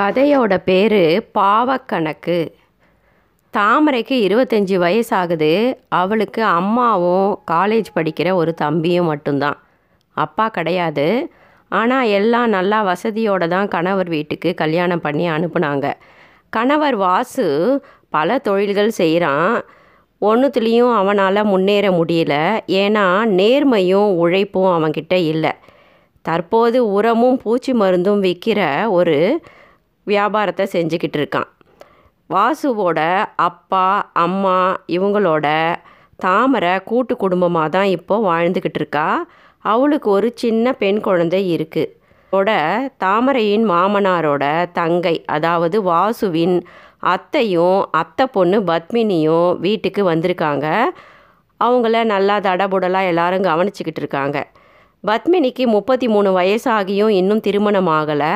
கதையோட பேர் பாவக்கணக்கு. தாமரைக்கு இருபத்தஞ்சி வயசாகுது. அவளுக்கு அம்மாவும் காலேஜ் படிக்கிற ஒரு தம்பியும் மட்டும்தான். அப்பா கிடையாது. ஆனால் எல்லாம் நல்லா வசதியோடு தான் கணவர் வீட்டுக்கு கல்யாணம் பண்ணி அனுப்புனாங்க. கணவர் வாசு பல தொழில்கள் செய்கிறான் ஒன்றுத்துலேயும் அவனால் முன்னேற முடியல. ஏன்னா நேர்மையும் உழைப்பும் அவன்கிட்ட இல்லை. தற்போது உரமும் பூச்சி மருந்தும் விற்கிற ஒரு வியாபாரத்தை செஞ்சுக்கிட்டு இருக்கான். வாசுவோட அப்பா அம்மா இவங்களோட தாமரை கூட்டு குடும்பமாக தான் இப்போது வாழ்ந்துக்கிட்டு இருக்கா. அவளுக்கு ஒரு சின்ன பெண் குழந்தை இருக்குது ஓட தாமரையின் மாமனாரோட தங்கை அதாவது வாசுவின் அத்தையும் அத்தை பொண்ணு பத்மினியும் வீட்டுக்கு வந்திருக்காங்க. அவங்கள நல்லா தடபுடலாக எல்லாரும் கவனிச்சுக்கிட்டு இருக்காங்க. பத்மினிக்கு முப்பத்தி மூணு வயசாகியும் இன்னும் திருமணம் ஆகலை.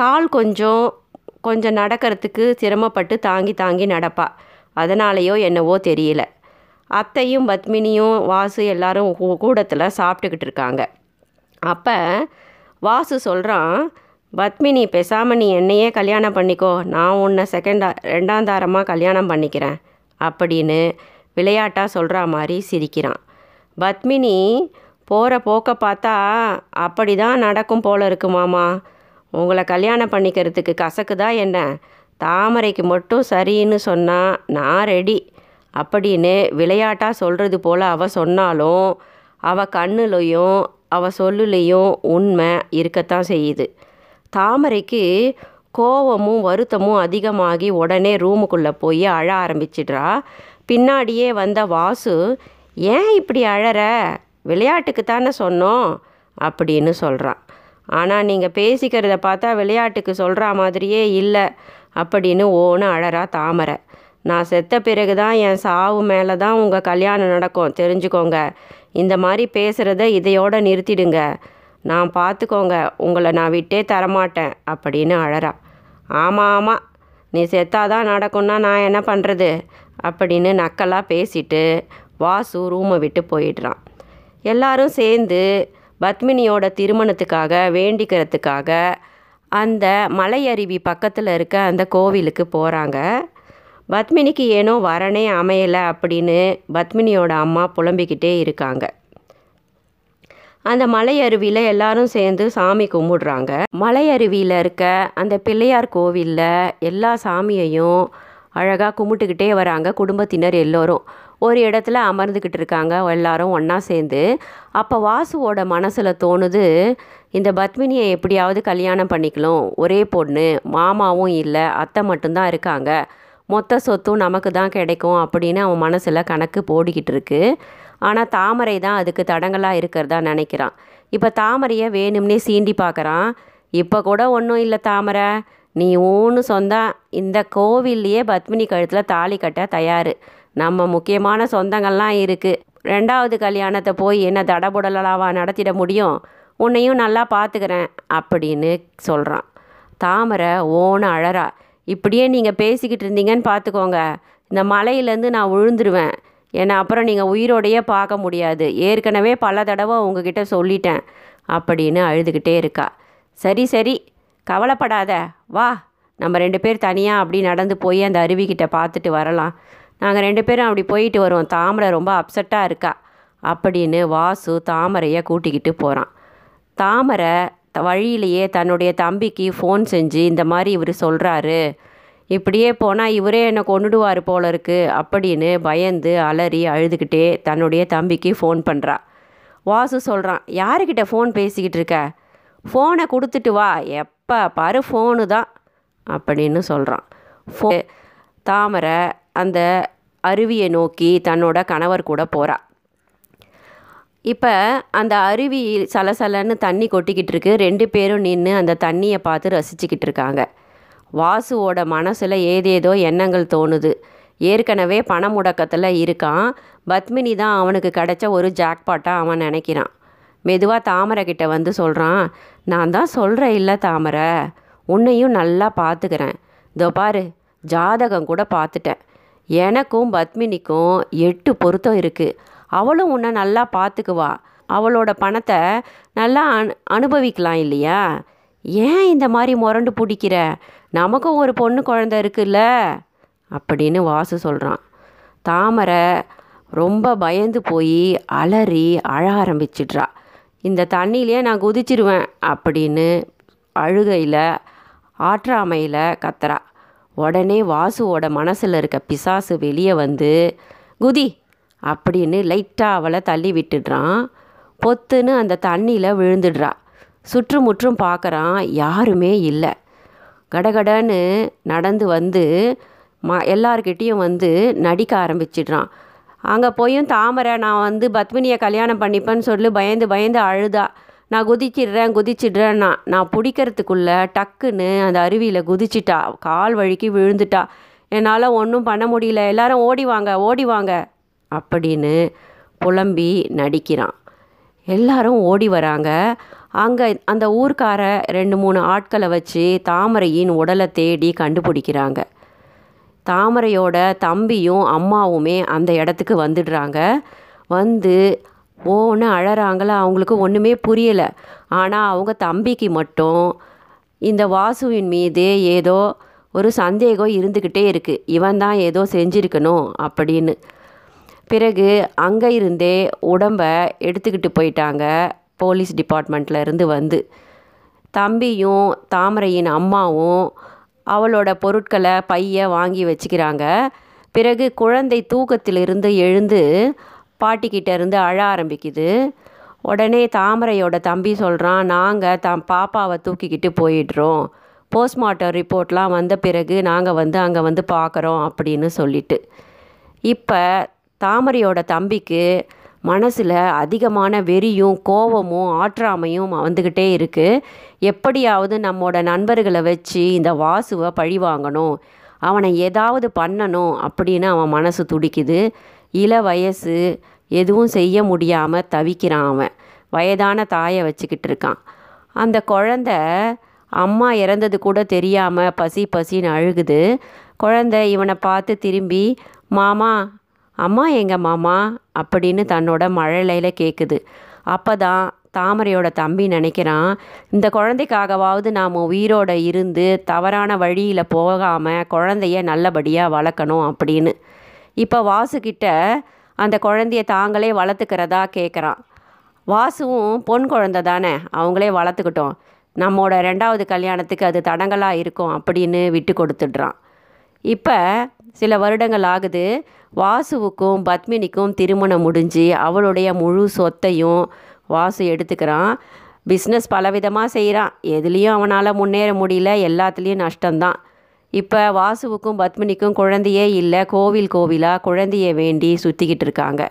கால் கொஞ்சம் கொஞ்சம் நடக்கிறதுக்கு சிரமப்பட்டு தாங்கி தாங்கி நடப்பா. அதனாலேயோ என்னவோ தெரியல. அத்தையும் பத்மினியும் வாசு எல்லாரும் கூ- கூடத்தில் சாப்பிட்டுக்கிட்டு இருக்காங்க. அப்போ வாசு சொல்கிறான் பத்மினி பெசாம நீ என்னையே கல்யாணம் பண்ணிக்கோ. நான் உன்னை செகண்டா ரெண்டாந்தாரமாக கல்யாணம் பண்ணிக்கிறேன். அப்படின்னு விளையாட்டாக சொல்கிற மாதிரி சிரிக்கிறான். பத்மினி போகிற போக்க பார்த்தா அப்படி தான் நடக்கும் போல இருக்கு மாமா. உங்களை கல்யாணம் பண்ணிக்கிறதுக்கு கசக்குதா என்ன? தாமரைக்கு மட்டும் சரின்னு சொன்னால் நான் ரெடி அப்படின்னு விளையாட்டாக சொல்கிறது போல் அவ சொன்னாலும் அவ கண்ணுலையும் அவ சொல்லுலேயும் உண்மை இருக்கத்தான் செய்யுது. தாமரைக்கு கோவமும் வருத்தமும் அதிகமாகி உடனே ரூமுக்குள்ளே போய் அழ ஆரம்பிச்சிடுறா. பின்னாடியே வந்த வாசு ஏன் இப்படி அழற? விளையாட்டுக்கு தானே சொன்னோம்? அப்படின்னு சொல்கிறான் ஆனால் நீங்கள் பேசிக்கிறத பார்த்தா விளையாட்டுக்கு சொல்கிற மாதிரியே இல்லை அப்படின்னு ஓன அழறா தாமரை. நான் செத்த பிறகு தான் என் சாவு மேலே தான் உங்கள் கல்யாணம் நடக்கும். தெரிஞ்சுக்கோங்க. இந்த மாதிரி பேசுகிறத இதையோடு நிறுத்திடுங்க. நான் பார்த்துக்கோங்க உங்களை நான் விட்டே தரமாட்டேன் அப்படின்னு அழறா. ஆமாம் ஆமாம் நீ செத்தாதான் நடக்கும்னா நான் என்ன பண்ணுறது அப்படின்னு நக்கலாக பேசிட்டு வாசு ரூமை விட்டு போயிடுறான். எல்லாரும் சேர்ந்து பத்மினியோட திருமணத்துக்காக வேண்டிக்கிறதுக்காக அந்த மலையருவி பக்கத்தில் இருக்க அந்த கோவிலுக்கு போகிறாங்க பத்மினிக்கு ஏனோ வரனே அமையலை அப்படின்னு பத்மினியோட அம்மா புலம்பிக்கிட்டே இருக்காங்க. அந்த மலை அருவியில் எல்லாரும் சேர்ந்து சாமி கும்பிடுறாங்க. மலை அருவியில் இருக்க அந்த பிள்ளையார் கோவிலில் எல்லா சாமியையும் அழகாக கும்பிட்டுக்கிட்டே வராங்க குடும்பத்தினர் எல்லோரும். ஒரு இடத்துல அமர்ந்துக்கிட்டு இருக்காங்க. எல்லாரும் ஒன்றா சேர்ந்து. அப்போ வாசுவோட மனசில் தோணுது இந்த பத்மினியை எப்படியாவது கல்யாணம் பண்ணிக்கலாம் ஒரே பொண்ணு மாமாவும் இல்லை அத்தை மட்டும்தான் இருக்காங்க. மொத்த சொத்தும் நமக்கு தான் கிடைக்கும் அப்படின்னு அவன் மனசில் கணக்கு போடிக்கிட்டு இருக்கு. ஆனால் தாமரை தான் அதுக்கு தடங்கலாக இருக்கிறதா நினைக்கிறான். இப்போ தாமரையை வேணும்னே சீண்டி பார்க்குறான் இப்போ கூட ஒன்றும் இல்லை தாமரை. நீ ஊன்னு சொந்தா இந்த கோவில்லையே பத்மினி கழுத்தில் தாலி கட்ட தயார். நம்ம முக்கியமான சொந்தங்கள்லாம் இருக்குது ரெண்டாவது கல்யாணத்தை போய் என்ன தடபுடலாவா நடத்திட முடியும்? உன்னையும் நல்லா பார்த்துக்கிறேன் அப்படின்னு சொல்கிறான் தாமரை ஓன அழறா. இப்படியே நீங்கள் பேசிக்கிட்டு இருந்தீங்கன்னு பார்த்துக்கோங்க இந்த மலையிலேருந்து நான் விழுந்துருவேன் ஏன்னா அப்புறம் நீங்கள் உயிரோடையே பார்க்க முடியாது. ஏற்கனவே பல தடவை உங்ககிட்ட சொல்லிட்டேன் அப்படின்னு அழுதுகிட்டே இருக்கா. சரி சரி கவலைப்படாத. வா நம்ம ரெண்டு பேர் தனியாக அப்படி நடந்து போய் அந்த அருவிக்கிட்ட பார்த்துட்டு வரலாம். நாங்கள் ரெண்டு பேரும் அப்படி போயிட்டு வருவோம். தாமரை ரொம்ப அப்செட்டாக இருக்கா? அப்படின்னு வாசு தாமரையை கூட்டிக்கிட்டு போகிறான் தாமரை வழியிலேயே தன்னுடைய தம்பிக்கு ஃபோன் செஞ்சு இந்த மாதிரி இவர் சொல்கிறாரு இப்படியே போனால் இவரே என்னை கொண்டுடுவார் போல இருக்கு அப்படின்னு பயந்து அலறி அழுதுகிட்டே தன்னுடைய தம்பிக்கு ஃபோன் பண்ணுறா வாசு சொல்கிறான் யாருக்கிட்ட ஃபோன் பேசிக்கிட்டு இருக்க? ஃபோனை கொடுத்துட்டு வா. எப் எப்போ பாரு ஃபோனு தான் அப்படின்னு சொல்கிறான் ஃபோ தாமரை அந்த அருவியை நோக்கி தன்னோட கணவர் கூட போகிறா இப்போ அந்த அருவி சலசலன்னு தண்ணி கொட்டிக்கிட்டு இருக்கு. ரெண்டு பேரும் நின்று அந்த தண்ணியை பார்த்து ரசிச்சுக்கிட்டு இருக்காங்க. வாசுவோட மனசில் ஏதேதோ எண்ணங்கள் தோணுது. ஏற்கனவே பண முடக்கத்தில் இருக்கான். பத்மினி தான் அவனுக்கு கிடைச்ச ஒரு ஜாக்பாட்டாக அவன் நினைக்கிறான். மெதுவாக தாமரை கிட்ட வந்து சொல்கிறான் நான் தான் சொல்கிறேன் இல்லை தாமரை. உன்னையும் நல்லா பார்த்துக்கிறேன் இதோ பாரு ஜாதகம் கூட பார்த்துட்டேன் எனக்கும் பத்மினிக்கும் எட்டு பொருத்தம் இருக்குது அவளும் உன்னை நல்லா பார்த்துக்குவா அவளோட பணத்தை நல்லா அனு அனுபவிக்கலாம் இல்லையா? ஏன் இந்த மாதிரி முரண்டு பிடிக்கிற? நமக்கும் ஒரு பொண்ணு குழந்த இருக்குல்ல? அப்படின்னு வாசு சொல்கிறான் தாமரை ரொம்ப பயந்து போய் அலறி அழ ஆரம்பிச்சிட்றா. இந்த தண்ணியிலே நான் குதிச்சிருவேன் அப்படின்னு அழுகையில் ஆற்றாமையில் கத்துறா. உடனே வாசுவோட மனசில் இருக்க பிசாசு வெளியே வந்து குதி அப்படின்னு லைட்டாக அவளை தள்ளி விட்டுடுறான். பொத்துன்னு அந்த தண்ணியில் விழுந்துடுறா. சுற்றுமுற்றும் பார்க்குறான் யாருமே இல்லை. கடகடன்னு நடந்து வந்து ம எல்லார்கிட்டேயும் வந்து நடிக்க ஆரம்பிச்சிடுறான். அங்கே போயும் தாமரை நான் வந்து பத்மினியை கல்யாணம் பண்ணிப்பேன்னு சொல்லி பயந்து பயந்து அழுதா. நான் குதிச்சிடுறேன் குதிச்சிடுறேன்னா நான் பிடிக்கிறதுக்குள்ள டக்குன்னு அந்த அருவியில் குதிச்சிட்டா கால் வழுக்கி விழுந்துட்டா. என்னால் ஒன்றும் பண்ண முடியல எல்லாரும் ஓடி வாங்க ஓடி வாங்க அப்படின்னு புலம்பி நடிக்கிறான். எல்லாரும் ஓடி வராங்க. அங்கே அந்த ஊர்க்கார ரெண்டு மூணு ஆட்களை வச்சு தாமரையின் உடலை தேடி கண்டுபிடிக்கிறாங்க. தாமரையோட தம்பியும் அம்மாவுமே அந்த இடத்துக்கு வந்துடுறாங்க. வந்து ஓன்னு அழறாங்களா? அவங்களுக்கு ஒன்றுமே புரியலை. ஆனால் அவங்க தம்பிக்கு மட்டும் இந்த வாசுவின் மீது ஏதோ ஒரு சந்தேகம் இருந்துக்கிட்டே இருக்குது இவன் தான் ஏதோ செஞ்சிருக்கணும் அப்படின்னு. பிறகு அங்கே இருந்தே உடம்ப எடுத்துக்கிட்டு போயிட்டாங்க. போலீஸ் டிபார்ட்மெண்ட்டில் இருந்து வந்து தம்பியும் தாமரையின் அம்மாவும் அவளோட பொருட்களை பைய வாங்கி வச்சுக்கிறாங்க. பிறகு குழந்தை தூக்கத்திலிருந்து எழுந்து பாட்டிக்கிட்ட இருந்து அழ ஆரம்பிக்குது. உடனே தாமரையோட தம்பி சொல்கிறான் நாங்கள் தம் பாப்பாவை தூக்கிக்கிட்டு போயிடுறோம். போஸ்ட்மார்ட்டம் ரிப்போர்ட்லாம் வந்த பிறகு நாங்கள் வந்து அங்கே வந்து பார்க்குறோம் அப்படின்னு சொல்லிட்டு. இப்போ தாமரையோட தம்பிக்கு மனசில் அதிகமான வெறியும் கோபமும் ஆற்றாமையும் வந்துக்கிட்டே இருக்குது எப்படியாவது நம்மோட நண்பர்களை வச்சு இந்த வாசுவை பழி வாங்கணும் அவனை ஏதாவது பண்ணணும் அப்படின்னு அவன் மனசு துடிக்குது. இள வயசு எதுவும் செய்ய முடியாமல் தவிக்கிறான் அவன். வயதான தாயை வச்சுக்கிட்டு இருக்கான். அந்த குழந்த அம்மா இறந்தது கூட தெரியாமல் பசி பசின்னு அழுகுது. குழந்த இவனை பார்த்து திரும்பி மாமா அம்மா எங்க மாமா அப்படின்னு தன்னோட மழலையில் கேட்குது அப்போ தான் தாமரையோட தம்பி நினைக்கிறான் இந்த குழந்தைக்காகவாவது நாம் உயிரோட இருந்து தவறான வழியில் போகாமல் குழந்தைய நல்லபடியாக வளர்க்கணும் அப்படின்னு. இப்போ வாசுக்கிட்ட அந்த குழந்தைய தாங்களே வளர்த்துக்கிறதா கேட்குறான் வாசுவும் பொன் குழந்தை தானே அவங்களே வளர்த்துக்கிட்டோம். நம்மோட ரெண்டாவது கல்யாணத்துக்கு அது தடங்கலாக இருக்கும் அப்படின்னு விட்டு கொடுத்துடுறான். இப்போ சில வருடங்கள் ஆகுது வாசுவுக்கும் பத்மினிக்கும் திருமணம் முடிஞ்சு அவளுடைய முழு சொத்தையும் வாசு எடுத்துக்கிறான். பிஸ்னஸ் பலவிதமாக செய்கிறான் எதுலேயும் அவனால் முன்னேற முடியல. எல்லாத்துலேயும் நஷ்டம்தான். இப்போ வாசுவுக்கும் பத்மினிக்கும் குழந்தையே இல்லை. கோவில் கோவிலாக குழந்தைய வேண்டி சுற்றிக்கிட்டு இருக்காங்க.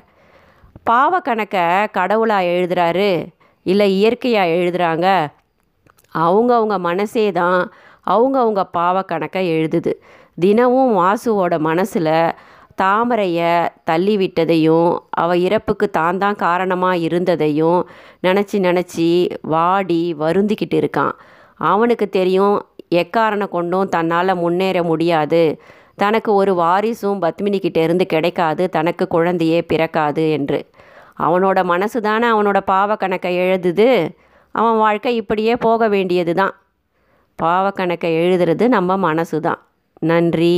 பாவக்கணக்கை கடவுளாக எழுதுறாரு. இல்லை இயற்கையாக எழுதுறாங்க. அவங்கவுங்க மனசே தான் அவங்கவுங்க பாவக்கணக்கை எழுதுது. தினமும் வாசுவோட மனசில் தாமரையை தள்ளி விட்டதையும் அவள் இறப்புக்கு தான் தான் காரணமாக இருந்ததையும் நினச்சி நினச்சி வாடி வருந்திக்கிட்டு இருக்கான். அவனுக்கு தெரியும் எக்காரணம் கொண்டும் தன்னால் முன்னேற முடியாது. தனக்கு ஒரு வாரிசும் பத்மினிக்கிட்ட இருந்து கிடைக்காது. தனக்கு குழந்தையே பிறக்காது என்று. அவனோட மனசு தானே அவனோட பாவக்கணக்கை எழுதுது. அவன் வாழ்க்கை இப்படியே போக வேண்டியது தான் பாவக்கணக்கை எழுதுறது நம்ம மனசு தான் நன்றி.